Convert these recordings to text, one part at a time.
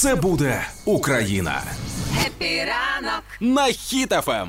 Все буде Україна. Happy ранок На Хіт FM.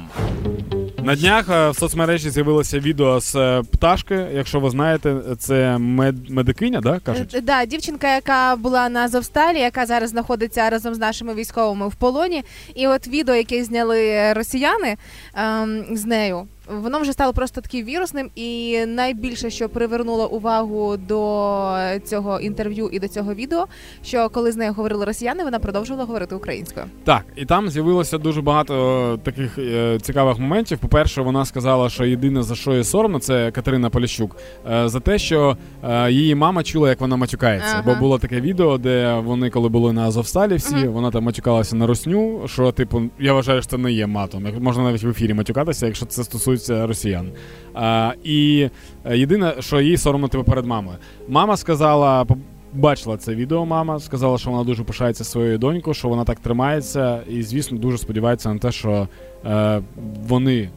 На днях е, в соцмережі з'явилося відео з е, пташки. Якщо ви знаєте, це мед... медикиня, да, кажуть? Е, Да, дівчинка, яка була на Азовсталі, яка зараз знаходиться разом з нашими військовими в полоні. І от відео, яке зняли росіяни ем, з нею, воно вже стало просто таким вірусним. І найбільше, що привернуло увагу до цього інтерв'ю і до цього відео, що коли з нею говорили росіяни, вона продовжувала говорити українською. Так, і там з'явилося дуже багато е, таких е, цікавих моментів. По-перше, вона сказала, що єдине за що їй соромно, це Катерина Поліщук, е, за те, що е, її мама чула, як вона матюкається. Ага. Бо було таке відео, де вони, коли були на Азовсталі, всі Мгм. вона там матюкалася на русню. Що, типу, я вважаю, що це не є матом. Можна навіть в ефірі матюкатися, якщо це стосується росіян. А, і е, єдине, що їй соромно типу, перед мамою. Мама сказала, бачила це відео. Мама сказала, що вона дуже пишається своєю донькою, що вона так тримається, і звісно дуже сподівається на те, що е, вони е,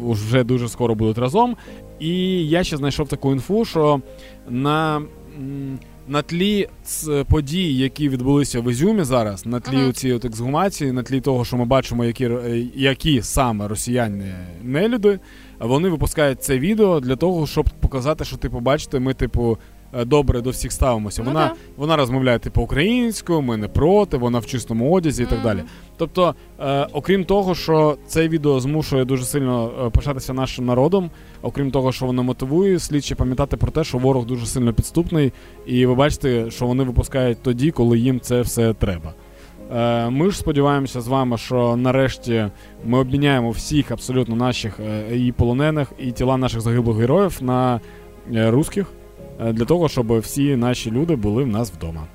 вже дуже скоро будуть разом. І я ще знайшов таку інфу, що на. На тлі подій, які відбулися в Ізюмі зараз, на тлі Ага. цієї ексгумації, на тлі того, що ми бачимо, які, р- які саме росіяни нелюди, вони випускають це відео для того, щоб показати, що типу, бачите, ми, типу, е, добре до всіх ставимося. Ну вона, да. вона розмовляє типу українською, ми не проти, вона в чистому одязі і так далі. Тобто, е, окрім того, що це відео змушує дуже сильно е, пишатися нашим народом, окрім того, що воно мотивує, слід ще пам'ятати про те, що ворог дуже сильно підступний, і ви бачите, що вони випускають тоді, коли їм це все треба. Е, Ми ж сподіваємося з вами, що нарешті ми обміняємо всіх абсолютно наших е, і полонених, і тіла наших загиблих героїв на е, русських, е, для того, щоб всі наші люди були в нас вдома.